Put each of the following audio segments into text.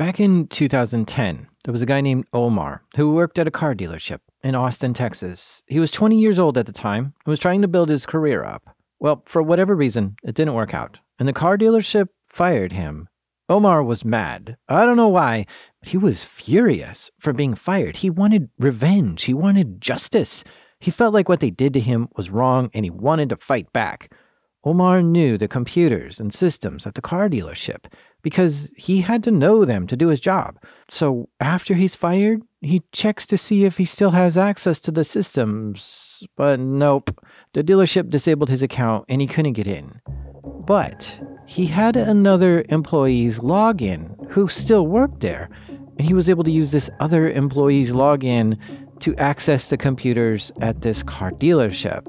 Back in 2010, there was a guy named Omar who worked at a car dealership in Austin, Texas. He was 20 years old at the time and was trying to build his career up. Well, for whatever reason, it didn't work out, and the car dealership fired him. Omar was mad. I don't know why, but he was furious for being fired. He wanted revenge, he wanted justice. He felt like what they did to him was wrong and he wanted to fight back. Omar knew the computers and systems at the car dealership because he had to know them to do his job. So after he's fired, he checks to see if he still has access to the systems. But nope, the dealership disabled his account and he couldn't get in. But he had another employee's login who still worked there, and he was able to use this other employee's login to access the computers at this car dealership.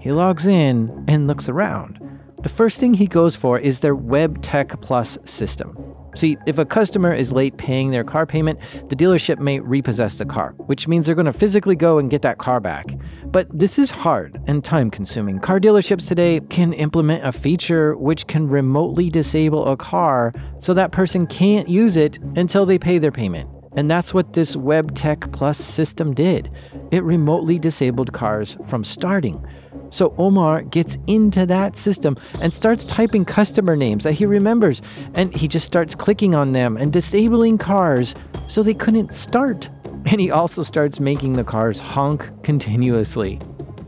He logs in and looks around. The first thing he goes for is their Web Tech Plus system. See, if a customer is late paying their car payment, the dealership may repossess the car, which means they're going to physically go and get that car back. But this is hard and time consuming. Car dealerships today can implement a feature which can remotely disable a car so that person can't use it until they pay their payment. And that's what this Web Tech Plus system did. It remotely disabled cars from starting. So Omar gets into that system and starts typing customer names that he remembers, and he just starts clicking on them and disabling cars so they couldn't start. And he also starts making the cars honk continuously.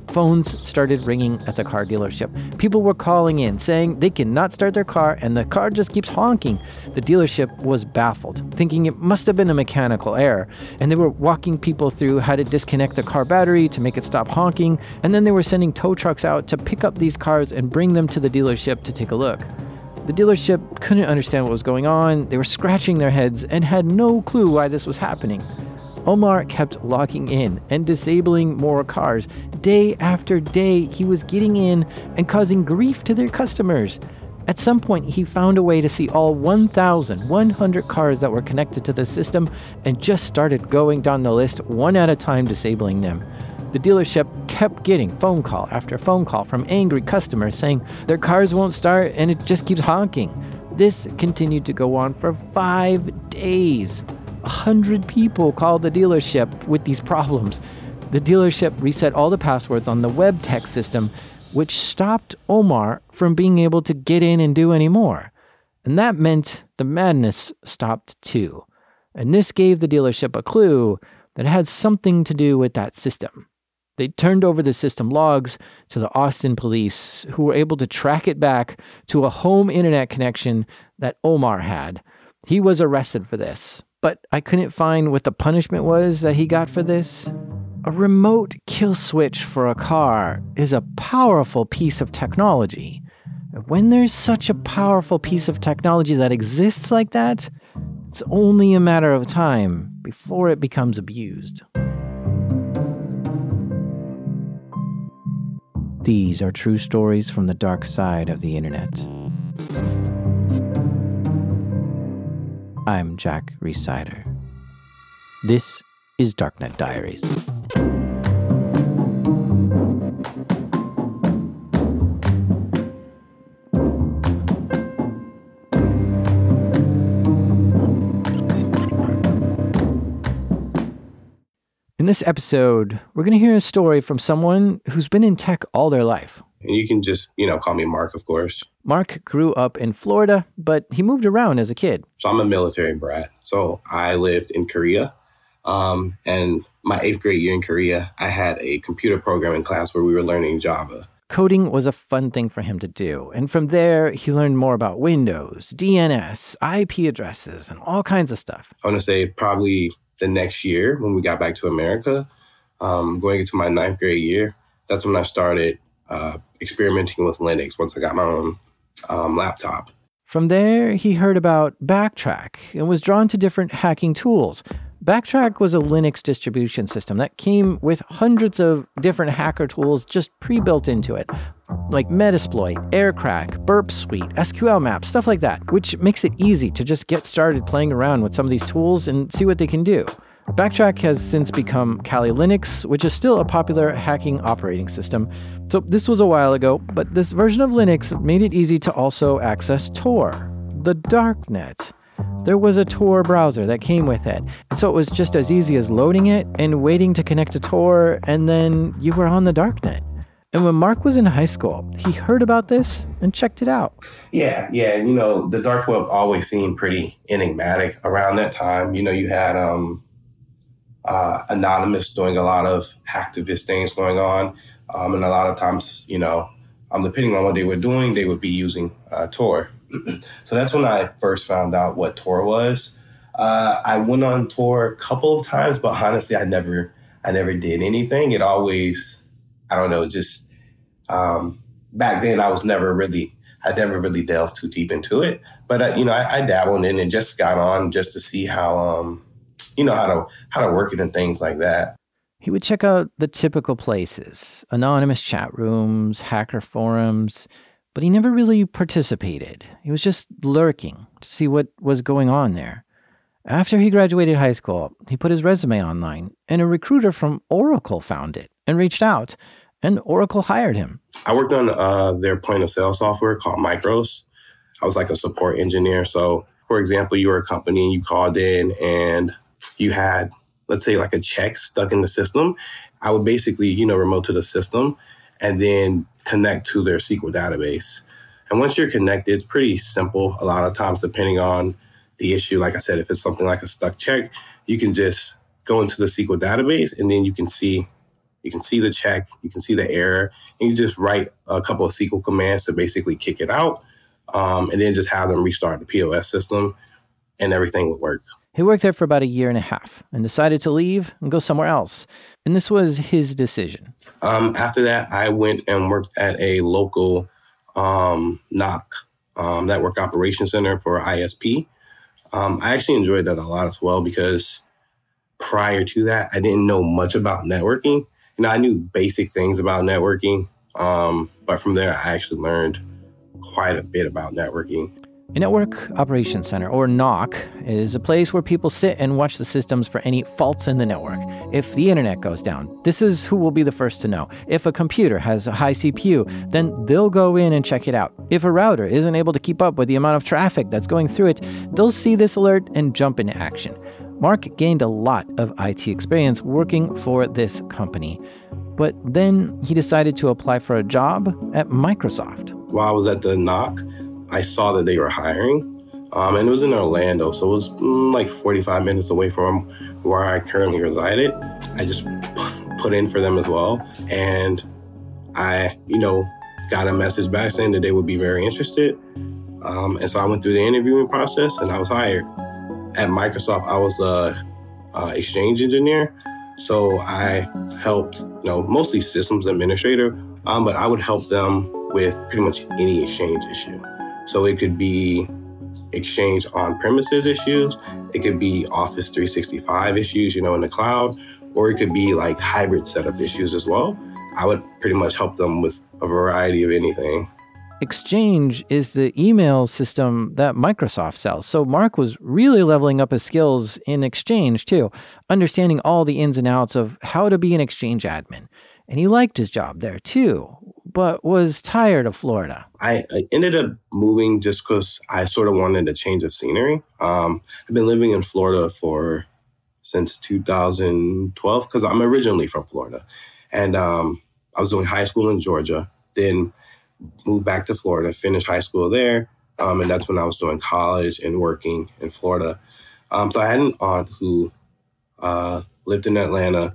Phones started ringing at the car dealership. People were calling in saying they cannot start their car and the car just keeps honking. The dealership was baffled, thinking it must have been a mechanical error, and they were walking people through how to disconnect the car battery to make it stop honking, and then they were sending tow trucks out to pick up these cars and bring them to the dealership to take a look. The dealership couldn't understand what was going on. They were scratching their heads and had no clue why this was happening. Omar kept locking in and disabling more cars. Day after day, he was getting in and causing grief to their customers. At some point, he found a way to see all 1,100 cars that were connected to the system and just started going down the list one at a time, disabling them. The dealership kept getting phone call after phone call from angry customers saying their cars won't start and it just keeps honking. This continued to go on for five days. 100 people called the dealership with these problems. The dealership reset all the passwords on the web tech system, which stopped Omar from being able to get in and do any more. And that meant the madness stopped too. And this gave the dealership a clue that had something to do with that system. They turned over the system logs to the Austin police, who were able to track it back to a home internet connection that Omar had. He was arrested for this, but I couldn't find what the punishment was that he got for this. A remote kill switch for a car is a powerful piece of technology. When there's such a powerful piece of technology that exists like that, it's only a matter of time before it becomes abused. These are true stories from the dark side of the internet. I'm Jack Rhysider. This is Darknet Diaries. In this episode, we're going to hear a story from someone who's been in tech all their life. And you can just, you know, call me Mark, of course. Mark grew up in Florida, but he moved around as a kid. So I'm a military brat. So I lived in Korea. Um, and my eighth grade year in Korea, I had a computer programming class where we were learning Java. Coding was a fun thing for him to do. And from there, he learned more about Windows, DNS, IP addresses, and all kinds of stuff. I want to say probably the next year when we got back to America, um, going into my ninth grade year, that's when I started uh, experimenting with Linux once I got my own um, laptop. From there, he heard about Backtrack and was drawn to different hacking tools. Backtrack was a Linux distribution system that came with hundreds of different hacker tools just pre built into it, like Metasploit, Aircrack, Burp Suite, SQL Map, stuff like that, which makes it easy to just get started playing around with some of these tools and see what they can do. Backtrack has since become Kali Linux, which is still a popular hacking operating system. So this was a while ago, but this version of Linux made it easy to also access Tor, the darknet. There was a Tor browser that came with it, so it was just as easy as loading it and waiting to connect to Tor, and then you were on the darknet. And when Mark was in high school, he heard about this and checked it out. Yeah, yeah. You know, the dark web always seemed pretty enigmatic around that time. You know, you had um, uh, Anonymous doing a lot of hacktivist things going on. Um, and a lot of times, you know, um, depending on what they were doing, they would be using uh, Tor. so that's when I first found out what Tor was. Uh, I went on Tor a couple of times, but honestly, I never, I never did anything. It always, I don't know, just um, back then, I was never really, I never really delved too deep into it. But uh, you know, I, I, dabbled in and just got on just to see how, um, you know, how to how to work it and things like that. He would check out the typical places, anonymous chat rooms, hacker forums, but he never really participated. He was just lurking to see what was going on there. After he graduated high school, he put his resume online, and a recruiter from Oracle found it and reached out and Oracle hired him. I worked on uh, their point of sale software called Micros. I was like a support engineer. So, for example, you were a company and you called in and you had, let's say, like a check stuck in the system. I would basically, you know, remote to the system and then connect to their SQL database. And once you're connected, it's pretty simple. A lot of times, depending on the issue, like I said, if it's something like a stuck check, you can just go into the SQL database and then you can see you can see the check, you can see the error, and you just write a couple of SQL commands to basically kick it out, um, and then just have them restart the POS system, and everything would work. He worked there for about a year and a half and decided to leave and go somewhere else. And this was his decision. Um, after that, I went and worked at a local um, NOC, um, Network Operations Center for ISP. Um, I actually enjoyed that a lot as well because prior to that, I didn't know much about networking you know, I knew basic things about networking, um, but from there, I actually learned quite a bit about networking. A Network Operations Center, or NOC, is a place where people sit and watch the systems for any faults in the network. If the internet goes down, this is who will be the first to know. If a computer has a high CPU, then they'll go in and check it out. If a router isn't able to keep up with the amount of traffic that's going through it, they'll see this alert and jump into action. Mark gained a lot of IT experience working for this company. But then he decided to apply for a job at Microsoft. While I was at the NOC, I saw that they were hiring. Um, and it was in Orlando, so it was mm, like 45 minutes away from where I currently resided. I just put in for them as well. And I, you know, got a message back saying that they would be very interested. Um, and so I went through the interviewing process and I was hired at Microsoft, I was a, a exchange engineer. So I helped, you know, mostly systems administrator, um, but I would help them with pretty much any exchange issue. So it could be exchange on premises issues, it could be Office 365 issues, you know, in the cloud, or it could be like hybrid setup issues as well. I would pretty much help them with a variety of anything. Exchange is the email system that Microsoft sells. So Mark was really leveling up his skills in Exchange too, understanding all the ins and outs of how to be an Exchange admin. And he liked his job there too, but was tired of Florida. I, I ended up moving just because I sort of wanted a change of scenery. Um, I've been living in Florida for since 2012 because I'm originally from Florida. And um, I was doing high school in Georgia. Then moved back to Florida, finished high school there. Um, and that's when I was doing college and working in Florida. Um, so I had an aunt who uh, lived in Atlanta,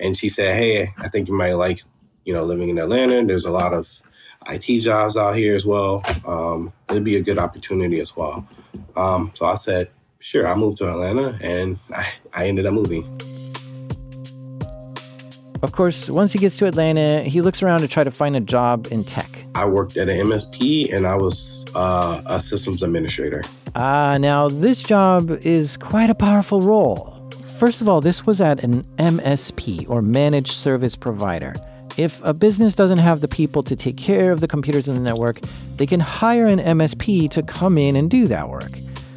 and she said, "Hey, I think you might like, you know, living in Atlanta. There's a lot of IT jobs out here as well. Um, it'd be a good opportunity as well." Um, so I said, "Sure." I moved to Atlanta, and I, I ended up moving. Of course, once he gets to Atlanta, he looks around to try to find a job in tech. I worked at an MSP and I was uh, a systems administrator. Ah, uh, now this job is quite a powerful role. First of all, this was at an MSP or managed service provider. If a business doesn't have the people to take care of the computers in the network, they can hire an MSP to come in and do that work.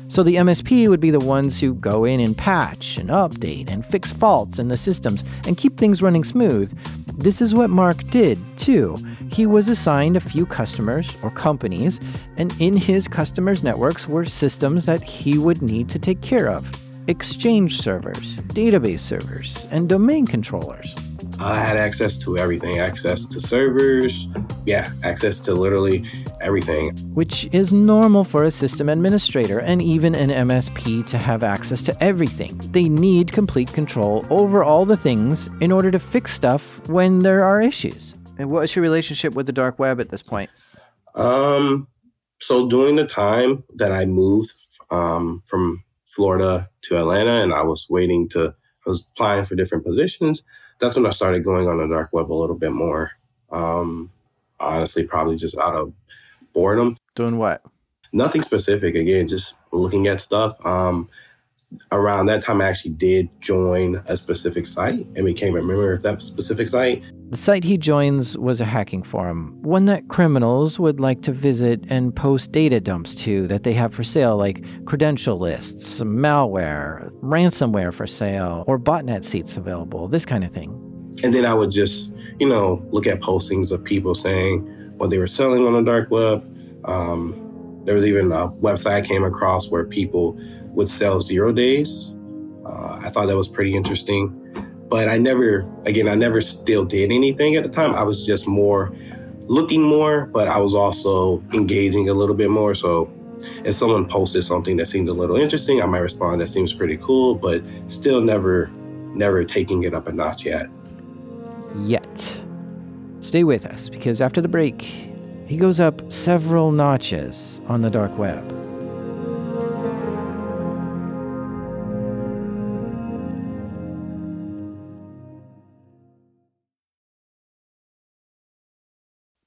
So the MSP would be the ones who go in and patch and update and fix faults in the systems and keep things running smooth. This is what Mark did, too. He was assigned a few customers or companies, and in his customers' networks were systems that he would need to take care of exchange servers, database servers, and domain controllers. I had access to everything access to servers, yeah, access to literally everything. Which is normal for a system administrator and even an MSP to have access to everything. They need complete control over all the things in order to fix stuff when there are issues. And what's your relationship with the dark web at this point? Um, so during the time that I moved um, from Florida to Atlanta and I was waiting to, I was applying for different positions that's when I started going on the dark web a little bit more. Um, honestly, probably just out of boredom. Doing what? Nothing specific. Again, just looking at stuff. Um, around that time, I actually did join a specific site and became a member of that specific site. The site he joins was a hacking forum, one that criminals would like to visit and post data dumps to that they have for sale, like credential lists, malware, ransomware for sale, or botnet seats available, this kind of thing. And then I would just, you know, look at postings of people saying what they were selling on the dark web. Um, there was even a website I came across where people would sell zero days. Uh, I thought that was pretty interesting. But I never, again, I never still did anything at the time. I was just more looking more, but I was also engaging a little bit more. So if someone posted something that seemed a little interesting, I might respond, that seems pretty cool, but still never, never taking it up a notch yet. Yet. Stay with us because after the break, he goes up several notches on the dark web.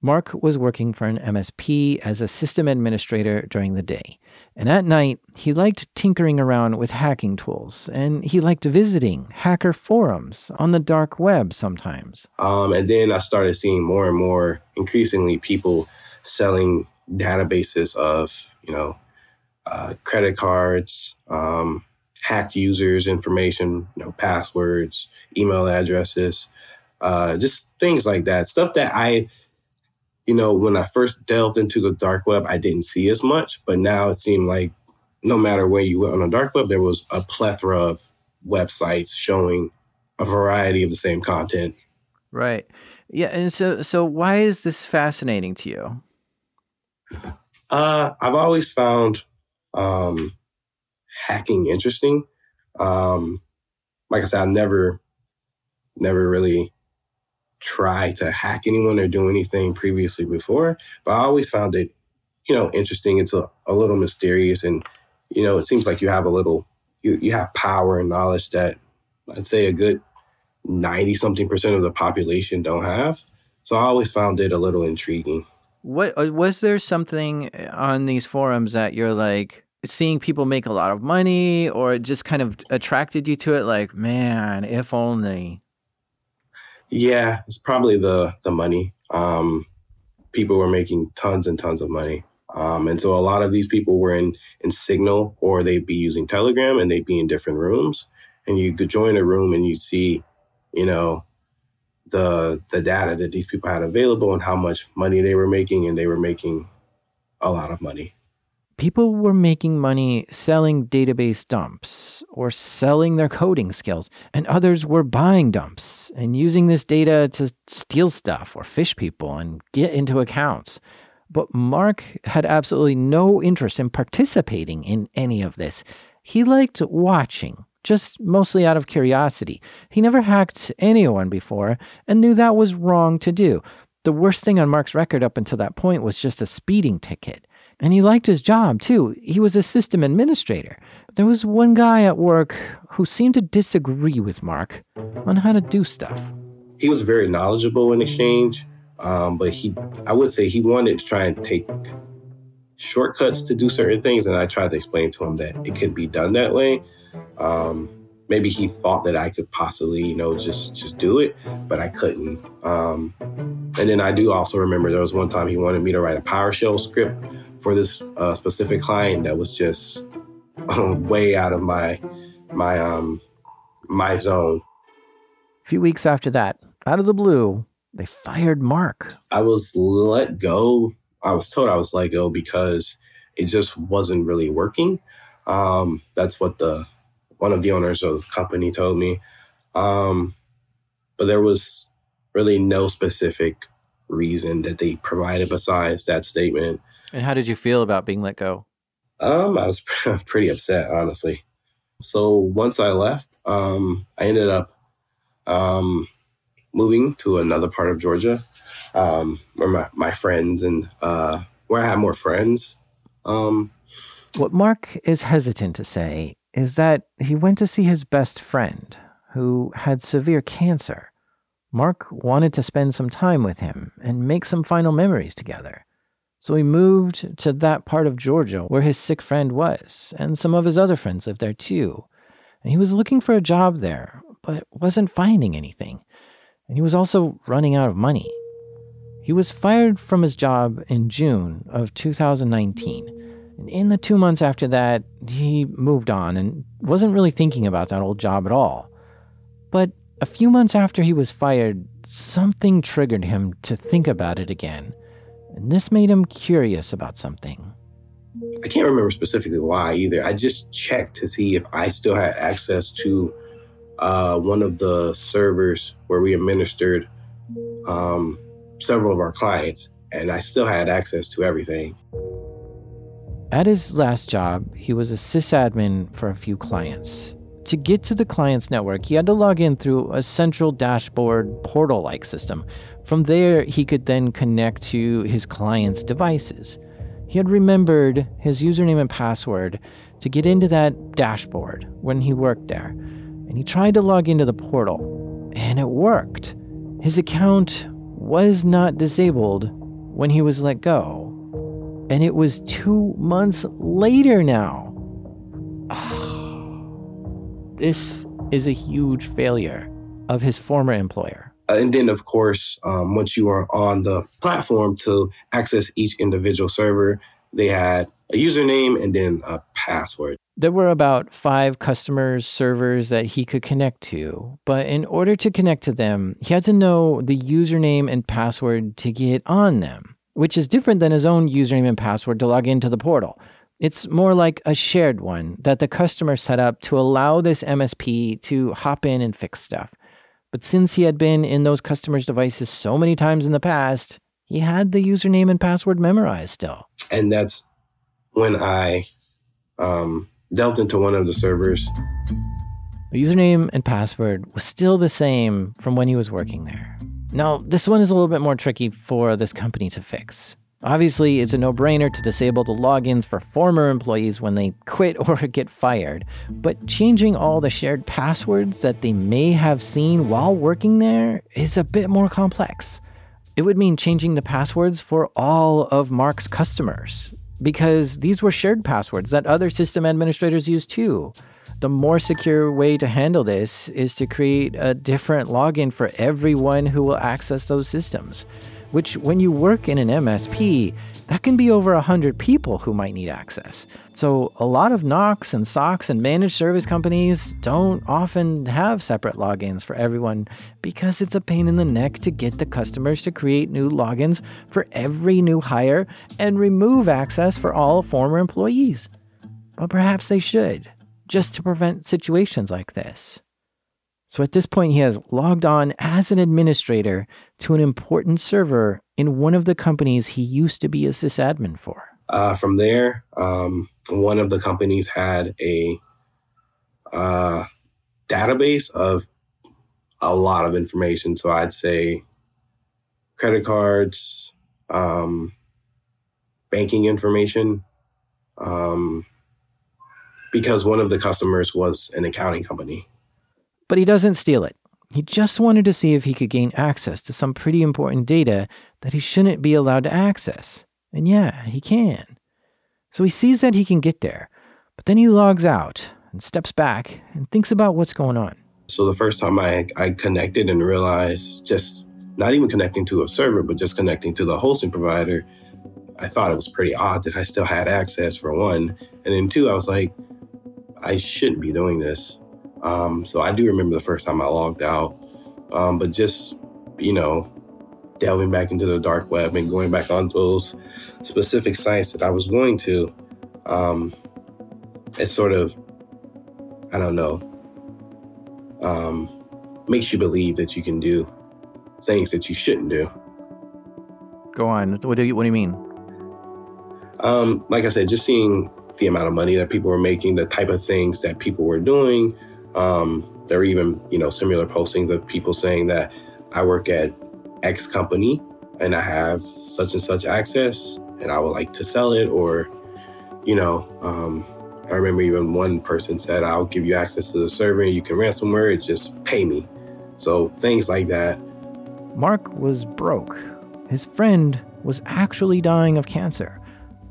Mark was working for an MSP as a system administrator during the day. And at night, he liked tinkering around with hacking tools and he liked visiting hacker forums on the dark web sometimes. Um, and then I started seeing more and more, increasingly, people selling databases of, you know, uh, credit cards, um, hacked users' information, you know, passwords, email addresses, uh, just things like that. Stuff that I you know, when I first delved into the dark web, I didn't see as much, but now it seemed like no matter where you went on the dark web, there was a plethora of websites showing a variety of the same content. Right. Yeah, and so so why is this fascinating to you? Uh, I've always found um, hacking interesting. Um, like I said, I've never, never really try to hack anyone or do anything previously before, but I always found it, you know, interesting. It's a, a little mysterious and, you know, it seems like you have a little, you, you have power and knowledge that I'd say a good 90 something percent of the population don't have. So I always found it a little intriguing. What uh, was there something on these forums that you're like seeing people make a lot of money or it just kind of attracted you to it like, man, if only yeah, it's probably the the money. Um, people were making tons and tons of money. Um, and so a lot of these people were in, in Signal or they'd be using Telegram and they'd be in different rooms. And you could join a room and you see, you know, the the data that these people had available and how much money they were making, and they were making a lot of money people were making money selling database dumps or selling their coding skills, and others were buying dumps and using this data to steal stuff or phish people and get into accounts. But Mark had absolutely no interest in participating in any of this. He liked watching, just mostly out of curiosity. He never hacked anyone before and knew that was wrong to do. The worst thing on Mark's record up until that point was just a speeding ticket. And he liked his job too. He was a system administrator. There was one guy at work who seemed to disagree with Mark on how to do stuff. He was very knowledgeable in exchange, um, but he, I would say, he wanted to try and take shortcuts to do certain things, and I tried to explain to him that it could be done that way. Um, maybe he thought that I could possibly, you know, just just do it, but I couldn't. Um, and then I do also remember there was one time he wanted me to write a PowerShell script for this uh, specific client that was just way out of my my um my zone. A few weeks after that, out of the blue, they fired Mark. I was let go. I was told I was let go because it just wasn't really working. Um, that's what the one of the owners of the company told me. Um, but there was really no specific reason that they provided besides that statement. And how did you feel about being let go? Um, I was pretty upset, honestly. So once I left, um, I ended up um, moving to another part of Georgia um, where my, my friends and uh, where I had more friends. Um, what Mark is hesitant to say is that he went to see his best friend who had severe cancer. Mark wanted to spend some time with him and make some final memories together. So he moved to that part of Georgia where his sick friend was, and some of his other friends lived there too. And he was looking for a job there, but wasn't finding anything. And he was also running out of money. He was fired from his job in June of 2019. In the two months after that, he moved on and wasn't really thinking about that old job at all. But a few months after he was fired, something triggered him to think about it again. And this made him curious about something. I can't remember specifically why either. I just checked to see if I still had access to uh, one of the servers where we administered um, several of our clients, and I still had access to everything. At his last job, he was a sysadmin for a few clients. To get to the client's network, he had to log in through a central dashboard portal like system. From there, he could then connect to his client's devices. He had remembered his username and password to get into that dashboard when he worked there, and he tried to log into the portal, and it worked. His account was not disabled when he was let go. And it was two months later now. this is a huge failure of his former employer. And then, of course, um, once you are on the platform to access each individual server, they had a username and then a password. There were about five customers' servers that he could connect to, but in order to connect to them, he had to know the username and password to get on them, which is different than his own username and password to log into the portal. It's more like a shared one that the customer set up to allow this MSP to hop in and fix stuff. But since he had been in those customers' devices so many times in the past, he had the username and password memorized still. And that's when I um, delved into one of the servers. The username and password was still the same from when he was working there. Now, this one is a little bit more tricky for this company to fix. Obviously, it's a no brainer to disable the logins for former employees when they quit or get fired, but changing all the shared passwords that they may have seen while working there is a bit more complex. It would mean changing the passwords for all of Mark's customers, because these were shared passwords that other system administrators use too. The more secure way to handle this is to create a different login for everyone who will access those systems which, when you work in an MSP, that can be over 100 people who might need access. So, a lot of NOCs and SOCs and managed service companies don't often have separate logins for everyone because it's a pain in the neck to get the customers to create new logins for every new hire and remove access for all former employees. But perhaps they should, just to prevent situations like this. So at this point, he has logged on as an administrator to an important server in one of the companies he used to be a sysadmin for. Uh, from there, um, one of the companies had a uh, database of a lot of information. So I'd say credit cards, um, banking information, um, because one of the customers was an accounting company. But he doesn't steal it. He just wanted to see if he could gain access to some pretty important data that he shouldn't be allowed to access. And yeah, he can. So he sees that he can get there, but then he logs out and steps back and thinks about what's going on. So the first time I, I connected and realized just not even connecting to a server, but just connecting to the hosting provider, I thought it was pretty odd that I still had access for one. And then two, I was like, I shouldn't be doing this. Um, so I do remember the first time I logged out. Um, but just you know, delving back into the dark web and going back on those specific sites that I was going to, um, it sort of, I don't know, um, makes you believe that you can do things that you shouldn't do. Go on. What do you What do you mean? Um, like I said, just seeing the amount of money that people were making, the type of things that people were doing. Um, there were even, you know, similar postings of people saying that I work at X company and I have such and such access and I would like to sell it or, you know, um, I remember even one person said, I'll give you access to the server you can ransomware it, just pay me. So things like that. Mark was broke. His friend was actually dying of cancer.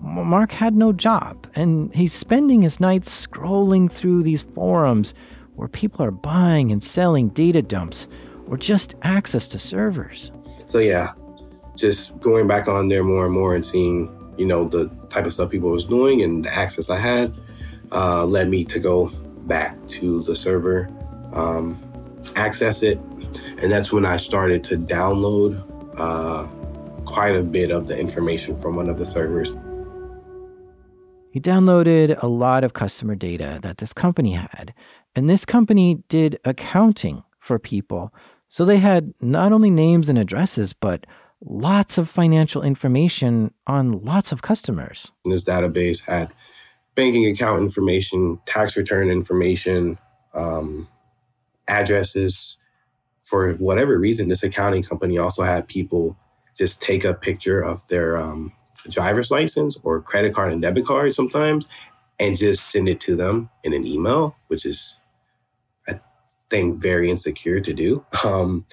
Mark had no job, and he's spending his nights scrolling through these forums where people are buying and selling data dumps or just access to servers. So, yeah, just going back on there more and more and seeing, you know, the type of stuff people was doing and the access I had uh, led me to go back to the server, um, access it. And that's when I started to download uh, quite a bit of the information from one of the servers. He downloaded a lot of customer data that this company had. And this company did accounting for people. So they had not only names and addresses, but lots of financial information on lots of customers. This database had banking account information, tax return information, um, addresses. For whatever reason, this accounting company also had people just take a picture of their um, driver's license or credit card and debit card sometimes and just send it to them in an email, which is, I think, very insecure to do. Um,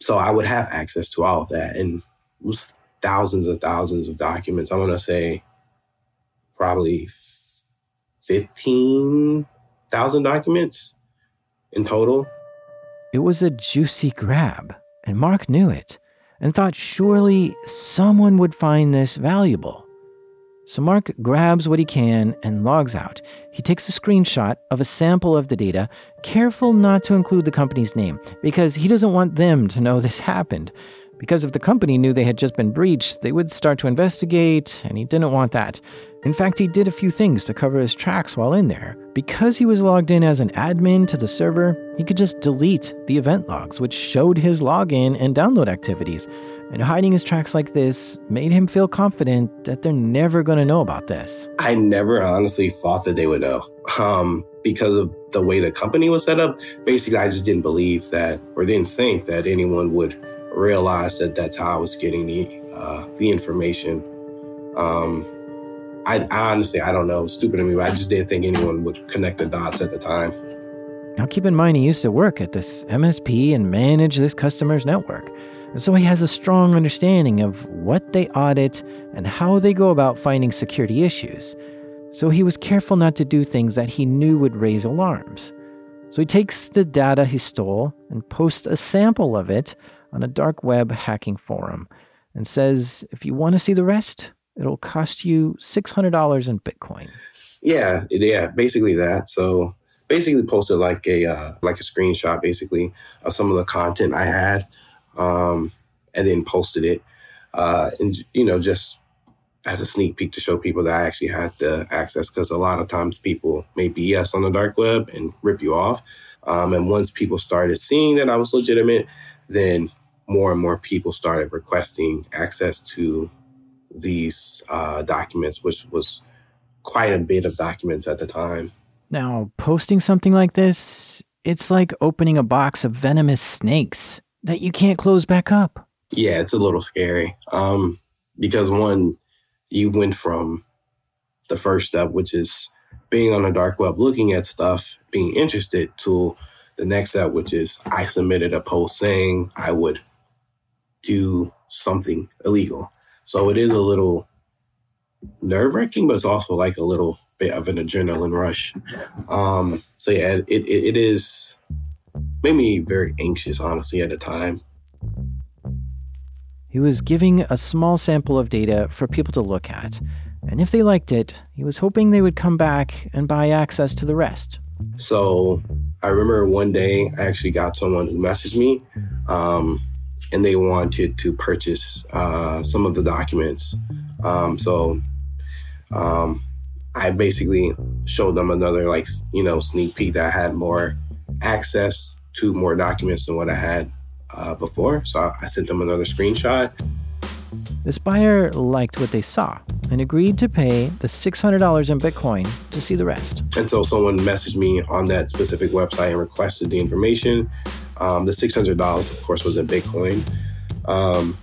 so I would have access to all of that. And thousands and thousands of documents. I want to say probably 15,000 documents in total. It was a juicy grab, and Mark knew it and thought surely someone would find this valuable. So Mark grabs what he can and logs out. He takes a screenshot of a sample of the data, careful not to include the company's name, because he doesn't want them to know this happened. Because if the company knew they had just been breached, they would start to investigate, and he didn't want that. In fact, he did a few things to cover his tracks while in there. Because he was logged in as an admin to the server, he could just delete the event logs, which showed his login and download activities. And hiding his tracks like this made him feel confident that they're never going to know about this. I never honestly thought that they would know. Um, because of the way the company was set up, basically, I just didn't believe that or didn't think that anyone would realize that that's how I was getting the, uh, the information. Um, I, I honestly, I don't know. Stupid of me, but I just didn't think anyone would connect the dots at the time. Now, keep in mind, he used to work at this MSP and manage this customer's network. So he has a strong understanding of what they audit and how they go about finding security issues. So he was careful not to do things that he knew would raise alarms. So he takes the data he stole and posts a sample of it on a dark web hacking forum and says, if you want to see the rest, It'll cost you $600 in Bitcoin. Yeah, yeah, basically that. So basically posted like a uh, like a screenshot basically of some of the content I had um, and then posted it uh, and you know just as a sneak peek to show people that I actually had the access because a lot of times people may BS on the dark web and rip you off. Um, and once people started seeing that I was legitimate, then more and more people started requesting access to these uh, documents, which was quite a bit of documents at the time. Now, posting something like this, it's like opening a box of venomous snakes that you can't close back up. Yeah, it's a little scary. Um, because one, you went from the first step, which is being on the dark web, looking at stuff, being interested, to the next step, which is I submitted a post saying I would do something illegal. So it is a little nerve wracking, but it's also like a little bit of an adrenaline rush. Um, so yeah, it, it, it is made me very anxious, honestly, at the time. He was giving a small sample of data for people to look at, and if they liked it, he was hoping they would come back and buy access to the rest. So I remember one day I actually got someone who messaged me. Um, and they wanted to purchase uh, some of the documents. Um, so um, I basically showed them another like you know sneak peek that I had more access to more documents than what I had uh, before. So I, I sent them another screenshot. This buyer liked what they saw and agreed to pay the $600 in Bitcoin to see the rest. And so someone messaged me on that specific website and requested the information. Um, the $600, of course, was in Bitcoin. Um,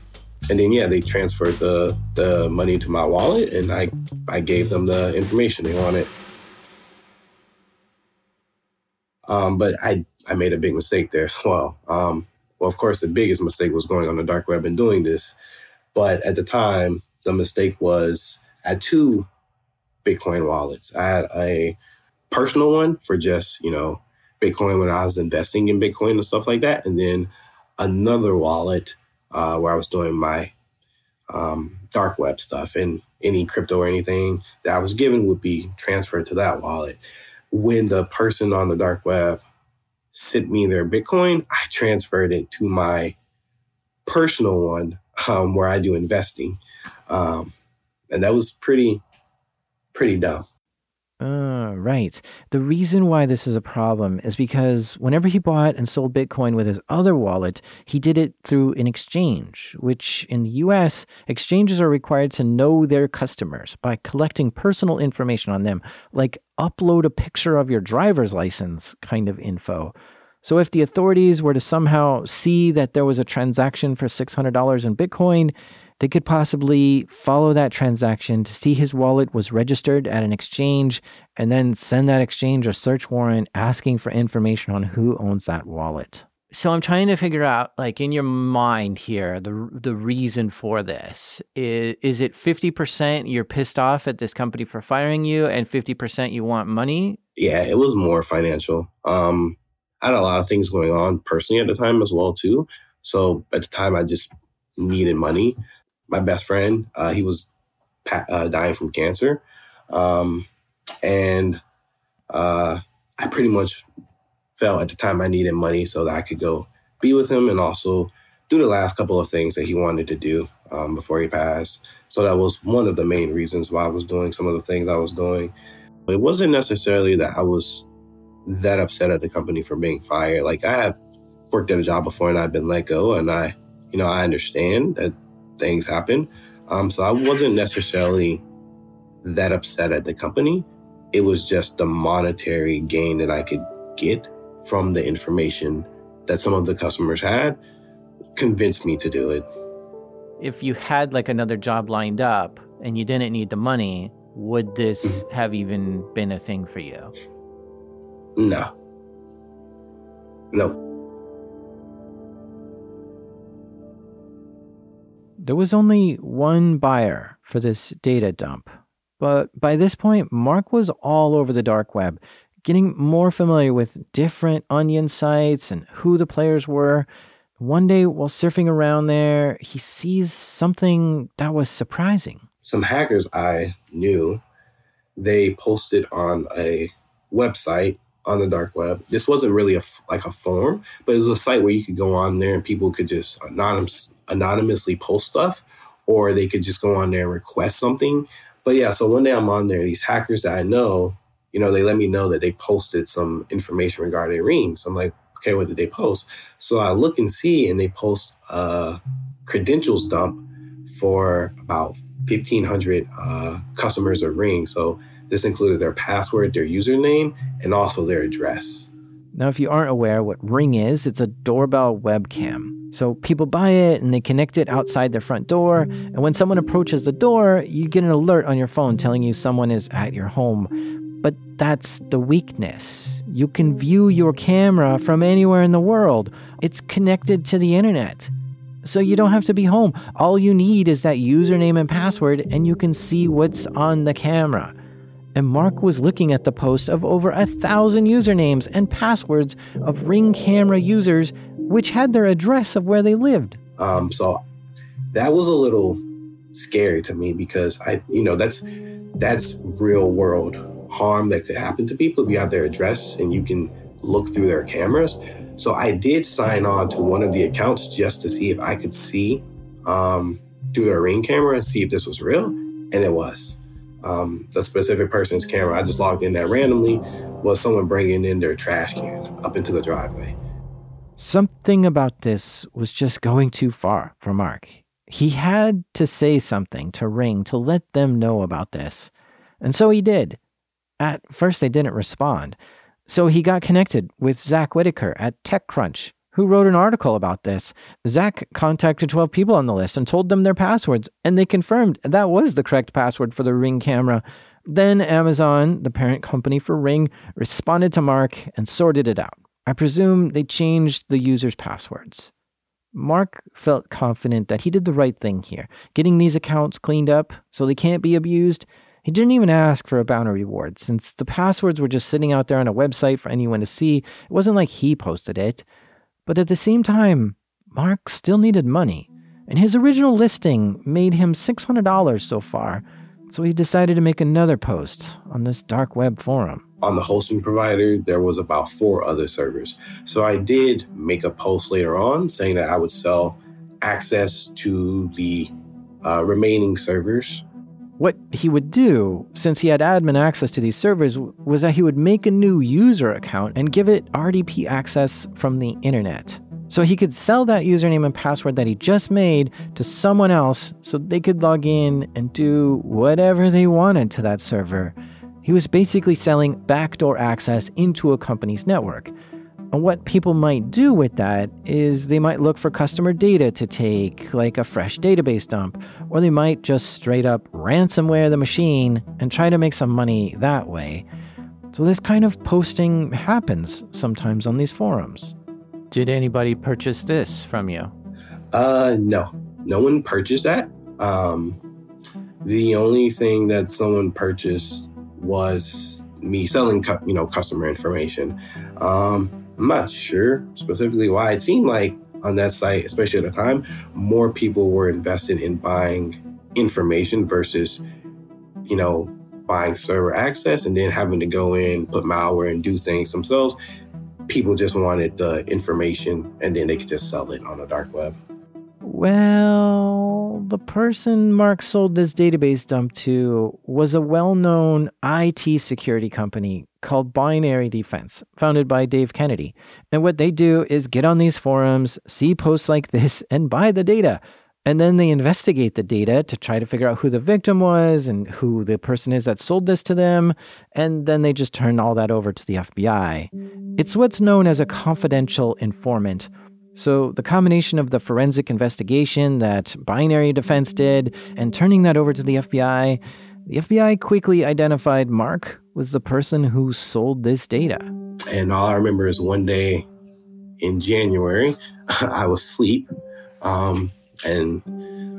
and then, yeah, they transferred the, the money to my wallet and I, I gave them the information they wanted. Um, but I, I made a big mistake there as well. Um, well, of course, the biggest mistake was going on the dark web and doing this. But at the time, the mistake was I had two Bitcoin wallets. I had a personal one for just, you know, Bitcoin when I was investing in Bitcoin and stuff like that. And then another wallet uh, where I was doing my um, dark web stuff and any crypto or anything that I was given would be transferred to that wallet. When the person on the dark web sent me their Bitcoin, I transferred it to my personal one um, where I do investing. Um, and that was pretty, pretty dumb. Uh, right. The reason why this is a problem is because whenever he bought and sold Bitcoin with his other wallet, he did it through an exchange, which in the US, exchanges are required to know their customers by collecting personal information on them, like upload a picture of your driver's license kind of info. So if the authorities were to somehow see that there was a transaction for $600 in Bitcoin, they could possibly follow that transaction to see his wallet was registered at an exchange and then send that exchange a search warrant asking for information on who owns that wallet. So I'm trying to figure out like in your mind here the the reason for this. Is is it 50% you're pissed off at this company for firing you and 50% you want money? Yeah, it was more financial. Um I had a lot of things going on personally at the time as well too. So at the time I just needed money my best friend. Uh, he was uh, dying from cancer, um, and uh, I pretty much felt at the time I needed money so that I could go be with him and also do the last couple of things that he wanted to do um, before he passed. So that was one of the main reasons why I was doing some of the things I was doing. It wasn't necessarily that I was that upset at the company for being fired. Like I have worked at a job before and I've been let go, and I, you know, I understand that things happen. Um, so I wasn't necessarily that upset at the company. It was just the monetary gain that I could get from the information that some of the customers had convinced me to do it. If you had like another job lined up and you didn't need the money, would this mm-hmm. have even been a thing for you? No. No. There was only one buyer for this data dump. But by this point, Mark was all over the dark web, getting more familiar with different onion sites and who the players were. One day, while surfing around there, he sees something that was surprising. Some hackers I knew, they posted on a website on the dark web. This wasn't really a, like a forum, but it was a site where you could go on there and people could just anonymous, anonymously post stuff, or they could just go on there and request something. But yeah, so one day I'm on there, these hackers that I know, you know, they let me know that they posted some information regarding rings. I'm like, okay, what did they post? So I look and see, and they post a credentials dump for about 1,500 uh, customers of Ring. So this included their password, their username, and also their address. Now, if you aren't aware what Ring is, it's a doorbell webcam. So people buy it and they connect it outside their front door. And when someone approaches the door, you get an alert on your phone telling you someone is at your home. But that's the weakness. You can view your camera from anywhere in the world, it's connected to the internet. So you don't have to be home. All you need is that username and password, and you can see what's on the camera and Mark was looking at the post of over a thousand usernames and passwords of Ring camera users, which had their address of where they lived. Um, so that was a little scary to me because I, you know, that's that's real world harm that could happen to people if you have their address and you can look through their cameras. So I did sign on to one of the accounts just to see if I could see um, through their ring camera and see if this was real. And it was. Um, the specific person's camera, I just logged in there randomly, was someone bringing in their trash can up into the driveway. Something about this was just going too far for Mark. He had to say something to Ring to let them know about this. And so he did. At first, they didn't respond. So he got connected with Zack Whittaker at TechCrunch, who wrote an article about this. Zack contacted 12 people on the list and told them their passwords, and they confirmed that was the correct password for the Ring camera. Then Amazon, the parent company for Ring, responded to Marq and sorted it out. I presume they changed the user's passwords. Marq felt confident that he did the right thing here, getting these accounts cleaned up so they can't be abused he didn't even ask for a bounty reward since the passwords were just sitting out there on a website for anyone to see. It wasn't like he posted it. But at the same time, Marq still needed money, and his original listing made him $600 so far. So he decided to make another post on this dark web forum. On the hosting provider, there was about four other servers. So I did make a post later on saying that I would sell access to the uh, remaining servers what he would do, since he had admin access to these servers, was that he would make a new user account and give it RDP access from the internet. So he could sell that username and password that he just made to someone else so they could log in and do whatever they wanted to that server. He was basically selling backdoor access into a company's network. And what people might do with that is they might look for customer data to take, like a fresh database dump, or they might just straight up ransomware the machine and try to make some money that way. So, this kind of posting happens sometimes on these forums. Did anybody purchase this from you? Uh, no. No one purchased that. Um, the only thing that someone purchased was me selling, you know, customer information. Um, I'm not sure specifically why. It seemed like on that site, especially at the time, more people were invested in buying information versus, you know, buying server access and then having to go in, put malware, and do things themselves. People just wanted the information and then they could just sell it on the dark web. Well, the person Marq sold this database dump to was a well known IT security company called Binary Defense, founded by Dave Kennedy. And what they do is get on these forums, see posts like this, and buy the data. And then they investigate the data to try to figure out who the victim was and who the person is that sold this to them. And then they just turn all that over to the FBI. It's what's known as a confidential informant. So, the combination of the forensic investigation that Binary Defense did and turning that over to the FBI, the FBI quickly identified Marq was the person who sold this data. And all I remember is one day in January, I was asleep um, and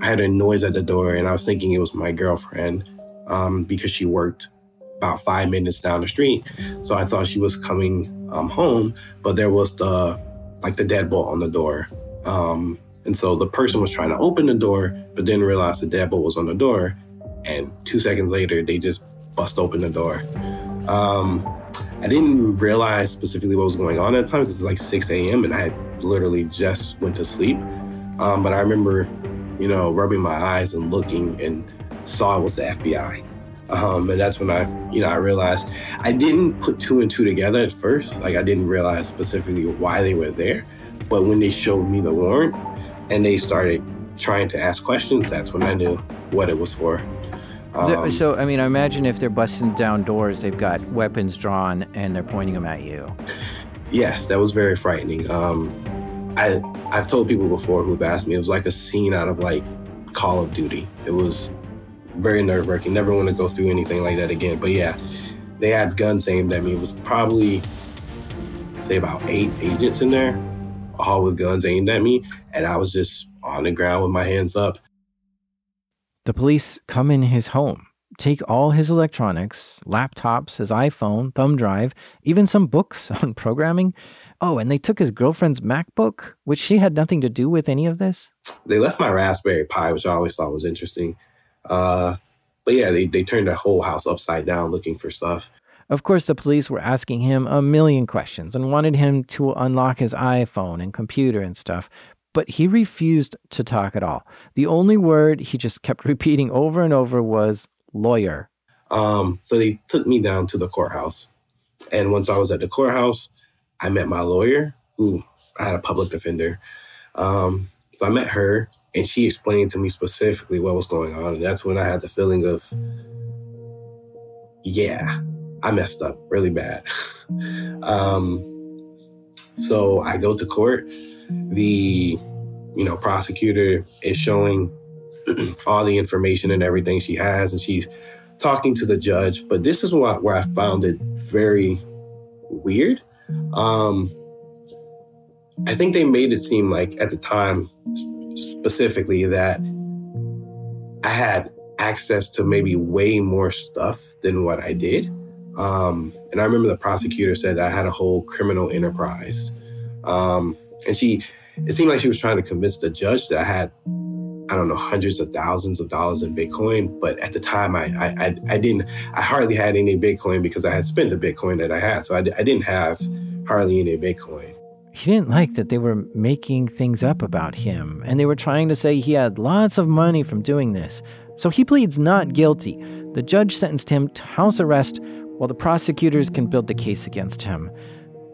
I had a noise at the door, and I was thinking it was my girlfriend um, because she worked about five minutes down the street. So I thought she was coming um, home, but there was the like the deadbolt on the door. Um, and so the person was trying to open the door, but didn't realize the deadbolt was on the door. And two seconds later, they just bust open the door. Um, I didn't realize specifically what was going on at the time because it's like 6 a.m. and I had literally just went to sleep. Um, but I remember, you know, rubbing my eyes and looking and saw it was the FBI. Um, and that's when I, you know, I realized I didn't put two and two together at first. Like I didn't realize specifically why they were there. But when they showed me the warrant and they started trying to ask questions, that's when I knew what it was for. Um, so, I mean, I imagine if they're busting down doors, they've got weapons drawn and they're pointing them at you. Yes, that was very frightening. Um, I I've told people before who've asked me, it was like a scene out of like Call of Duty. It was very nerve wracking. Never want to go through anything like that again. But yeah, they had guns aimed at me. It was probably say about eight agents in there, all with guns aimed at me, and I was just on the ground with my hands up. The police come in his home, take all his electronics, laptops, his iPhone, thumb drive, even some books on programming. Oh, and they took his girlfriend's MacBook, which she had nothing to do with any of this. They left my Raspberry Pi, which I always thought was interesting. Uh, but yeah, they, they turned the whole house upside down looking for stuff. Of course, the police were asking him a million questions and wanted him to unlock his iPhone and computer and stuff, but he refused to talk at all. The only word he just kept repeating over and over was lawyer. Um, so they took me down to the courthouse. And once I was at the courthouse, I met my lawyer, who I had a public defender. Um, so I met her, and she explained to me specifically what was going on. And that's when I had the feeling of, yeah, I messed up really bad. um, so I go to court. The you know prosecutor is showing all the information and everything she has, and she's talking to the judge. But this is what where I found it very weird. Um, I think they made it seem like at the time specifically that I had access to maybe way more stuff than what I did. Um, and I remember the prosecutor said I had a whole criminal enterprise. Um, and she, it seemed like she was trying to convince the judge that I had, I don't know, hundreds of thousands of dollars in Bitcoin. But at the time, I, I, I didn't, I hardly had any Bitcoin because I had spent the Bitcoin that I had. So I, I didn't have hardly any Bitcoin. He didn't like that they were making things up about him, and they were trying to say he had lots of money from doing this. So he pleads not guilty. The judge sentenced him to house arrest while the prosecutors can build the case against him.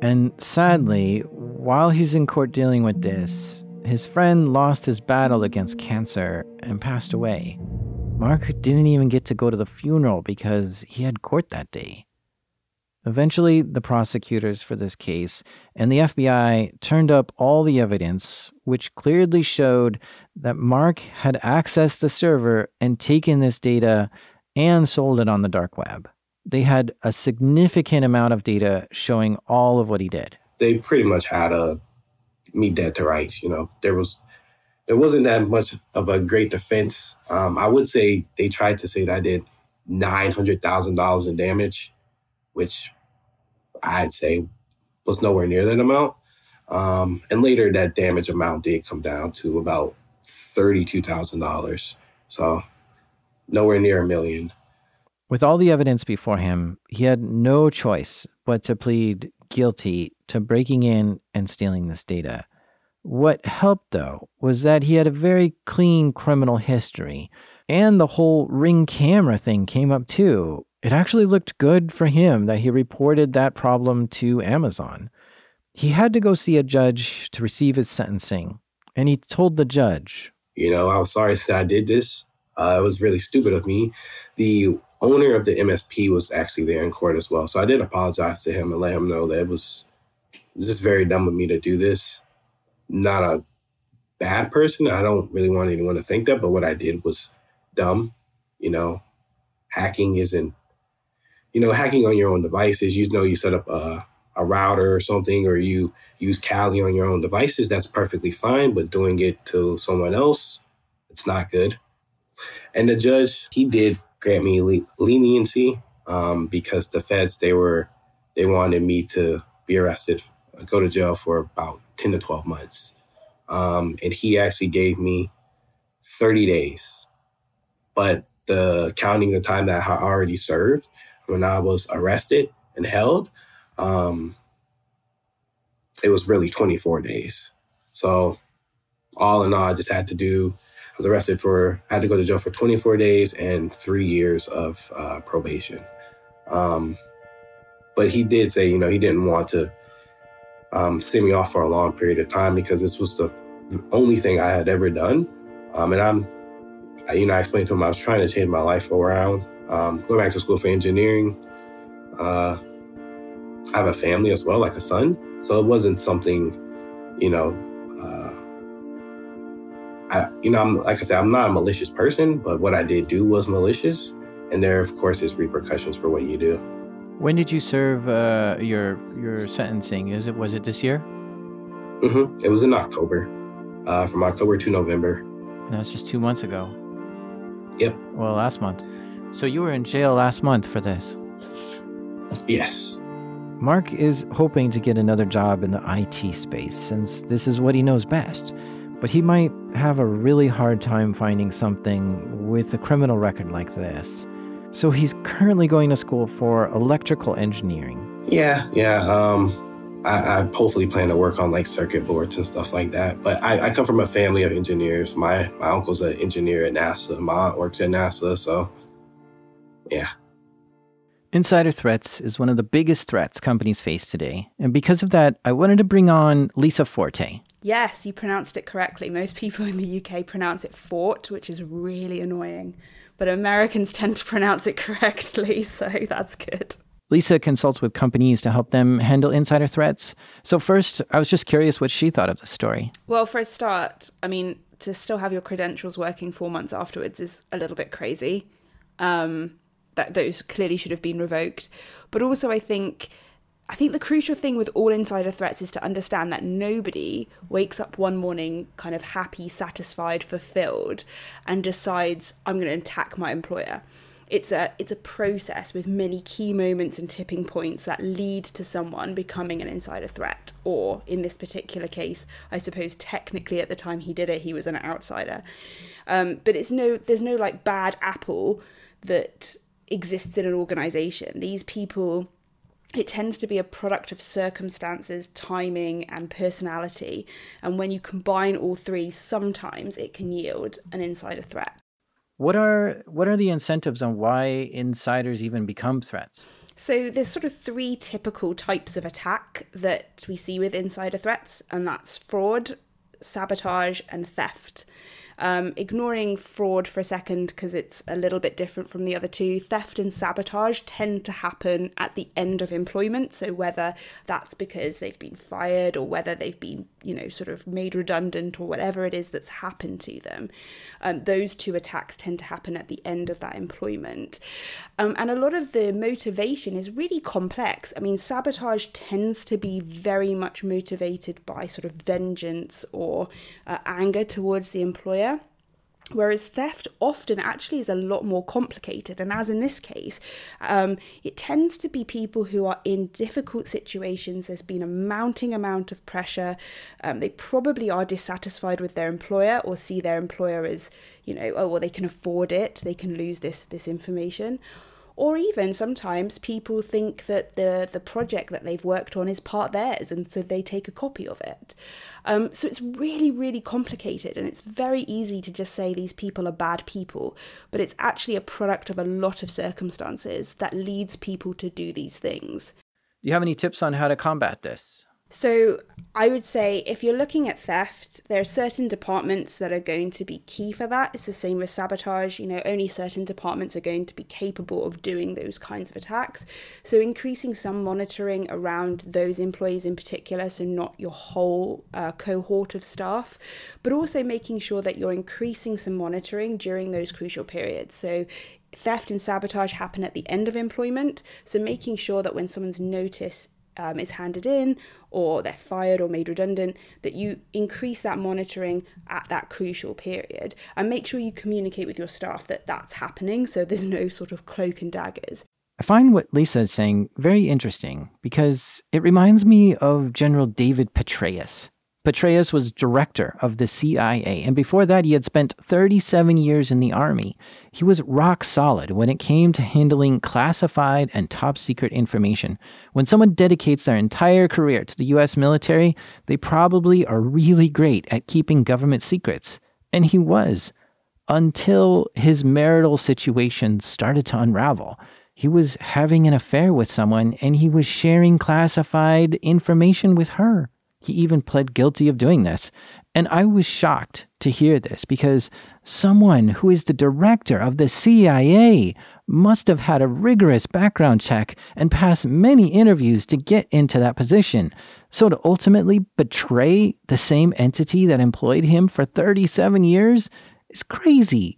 And sadly, while he's in court dealing with this, his friend lost his battle against cancer and passed away. Marq didn't even get to go to the funeral because he had court that day. Eventually, the prosecutors for this case and the FBI turned up all the evidence, which clearly showed that Marq had accessed the server and taken this data and sold it on the dark web. They had a significant amount of data showing all of what he did. They pretty much had a me dead to rights. You know, there was there wasn't that much of a great defense. Um, I would say they tried to say that I did nine hundred thousand dollars in damage, which I'd say was nowhere near that amount. Um, and later, that damage amount did come down to about $32,000. So nowhere near a million. With all the evidence before him, he had no choice but to plead guilty to breaking in and stealing this data. What helped, though, was that he had a very clean criminal history, and the whole ring camera thing came up too, it actually looked good for him that he reported that problem to Amazon. He had to go see a judge to receive his sentencing, and he told the judge, You know, I was sorry that I did this. Uh, it was really stupid of me. The owner of the MSP was actually there in court as well. So I did apologize to him and let him know that it was just very dumb of me to do this. Not a bad person. I don't really want anyone to think that, but what I did was dumb. You know, hacking isn't you know, hacking on your own devices, you know, you set up a, a router or something, or you use Kali on your own devices, that's perfectly fine. But doing it to someone else, it's not good. And the judge, he did grant me leniency um, because the feds, they were, they wanted me to be arrested, go to jail for about 10 to 12 months. Um, and he actually gave me 30 days. But the counting the time that I already served, when I was arrested and held, um, it was really 24 days. So, all in all, I just had to do, I was arrested for, I had to go to jail for 24 days and three years of uh, probation. Um, but he did say, you know, he didn't want to um, send me off for a long period of time because this was the only thing I had ever done. Um, and I'm, you know, I explained to him I was trying to change my life around um, going back to school for engineering. Uh, I have a family as well, like a son. So it wasn't something, you know, uh, I, you know, I'm like I said, I'm not a malicious person, but what I did do was malicious, and there, of course, is repercussions for what you do. When did you serve uh, your your sentencing? Is it was it this year? Mm-hmm. It was in October, uh, from October to November. That's just two months ago. Yep. Well, last month. So you were in jail last month for this? Yes. Marq is hoping to get another job in the IT space since this is what he knows best. But he might have a really hard time finding something with a criminal record like this. So he's currently going to school for electrical engineering. Yeah, yeah. Um, I, I hopefully plan to work on like circuit boards and stuff like that. But I, I come from a family of engineers. My my uncle's an engineer at NASA. My aunt works at NASA. So, yeah. Insider threats is one of the biggest threats companies face today. And because of that, I wanted to bring on Lisa Forte. Yes, you pronounced it correctly. Most people in the UK pronounce it fort, which is really annoying. But Americans tend to pronounce it correctly, so that's good. Lisa consults with companies to help them handle insider threats. So, first, I was just curious what she thought of the story. Well, for a start, I mean, to still have your credentials working four months afterwards is a little bit crazy. Um, that those clearly should have been revoked. But also, I think. I think the crucial thing with all insider threats is to understand that nobody wakes up one morning kind of happy, satisfied, fulfilled, and decides, I'm going to attack my employer it's a it's a process with many key moments and tipping points that lead to someone becoming an insider threat or in this particular case i suppose technically at the time he did it he was an outsider um, but it's no there's no like bad apple that exists in an organization these people it tends to be a product of circumstances, timing, and personality. And when you combine all three, sometimes it can yield an insider threat. What are what are the incentives on why insiders even become threats? So there's sort of three typical types of attack that we see with insider threats, and that's fraud, sabotage, and theft. Um, ignoring fraud for a second because it's a little bit different from the other two, theft and sabotage tend to happen at the end of employment. So, whether that's because they've been fired or whether they've been, you know, sort of made redundant or whatever it is that's happened to them, um, those two attacks tend to happen at the end of that employment. Um, and a lot of the motivation is really complex. I mean, sabotage tends to be very much motivated by sort of vengeance or uh, anger towards the employer Whereas theft often actually is a lot more complicated. And as in this case, um, it tends to be people who are in difficult situations. There's been a mounting amount of pressure. Um, they probably are dissatisfied with their employer or see their employer as, you know, oh, well, they can afford it, they can lose this, this information or even sometimes people think that the the project that they've worked on is part theirs and so they take a copy of it. Um, so it's really really complicated and it's very easy to just say these people are bad people but it's actually a product of a lot of circumstances that leads people to do these things. Do you have any tips on how to combat this so I would say if you're looking at theft, there are certain departments that are going to be key for that. It's the same with sabotage. You know, only certain departments are going to be capable of doing those kinds of attacks. So increasing some monitoring around those employees in particular, so not your whole uh, cohort of staff, but also making sure that you're increasing some monitoring during those crucial periods. So theft and sabotage happen at the end of employment. So making sure that when someone's notice um, is handed in or they're fired or made redundant, that you increase that monitoring at that crucial period and make sure you communicate with your staff that that's happening so there's no sort of cloak and daggers. I find what Lisa is saying very interesting because it reminds me of General David Petraeus. Petraeus was director of the CIA, and before that, he had spent 37 years in the Army. He was rock solid when it came to handling classified and top secret information. When someone dedicates their entire career to the US military, they probably are really great at keeping government secrets. And he was, until his marital situation started to unravel. He was having an affair with someone and he was sharing classified information with her. He even pled guilty of doing this. And I was shocked to hear this because someone who is the director of the CIA must have had a rigorous background check and passed many interviews to get into that position. So to ultimately betray the same entity that employed him for 37 years is crazy.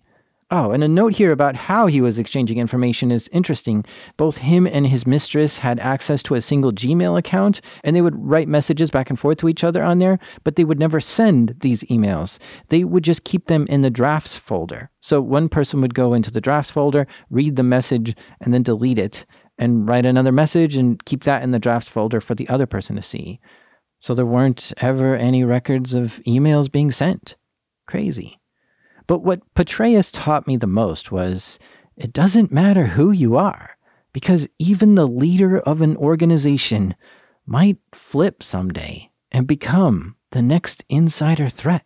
Oh, and a note here about how he was exchanging information is interesting. Both him and his mistress had access to a single Gmail account, and they would write messages back and forth to each other on there, but they would never send these emails. They would just keep them in the drafts folder. So one person would go into the drafts folder, read the message, and then delete it, and write another message and keep that in the drafts folder for the other person to see. So there weren't ever any records of emails being sent. Crazy. But what Petraeus taught me the most was It doesn't matter who you are, because even the leader of an organization might flip someday and become the next insider threat.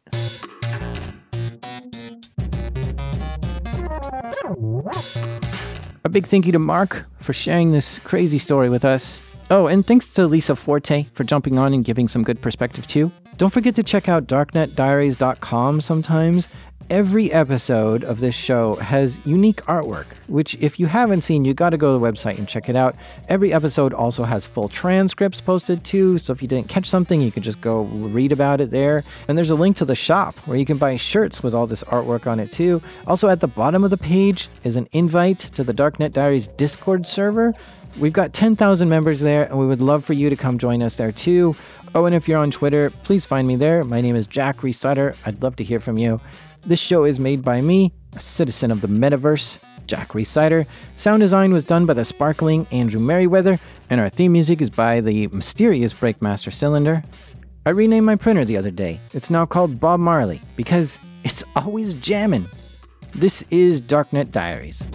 A big thank you to Marq for sharing this crazy story with us. Oh, and thanks to Lisa Forte for jumping on and giving some good perspective too. Don't forget to check out darknetdiaries.com sometimes every episode of this show has unique artwork, which, if you haven't seen, you got to go to the website and check it out. Every episode also has full transcripts posted too, so if you didn't catch something, you can just go read about it there. And there's a link to the shop where you can buy shirts with all this artwork on it too. Also, at the bottom of the page is an invite to the Darknet Diaries Discord server. We've got 10,000 members there, and we would love for you to come join us there too. Oh, and if you're on Twitter, please find me there. My name is Jack Rhysider. I'd love to hear from you. This show is made by me, a citizen of the metaverse, Jack Rhysider. Sound design was done by the sparkling Andrew Meriwether, and our theme music is by the mysterious Breakmaster Cylinder. I renamed my printer the other day. It's now called Bob Marley because it's always jamming. This is Darknet Diaries.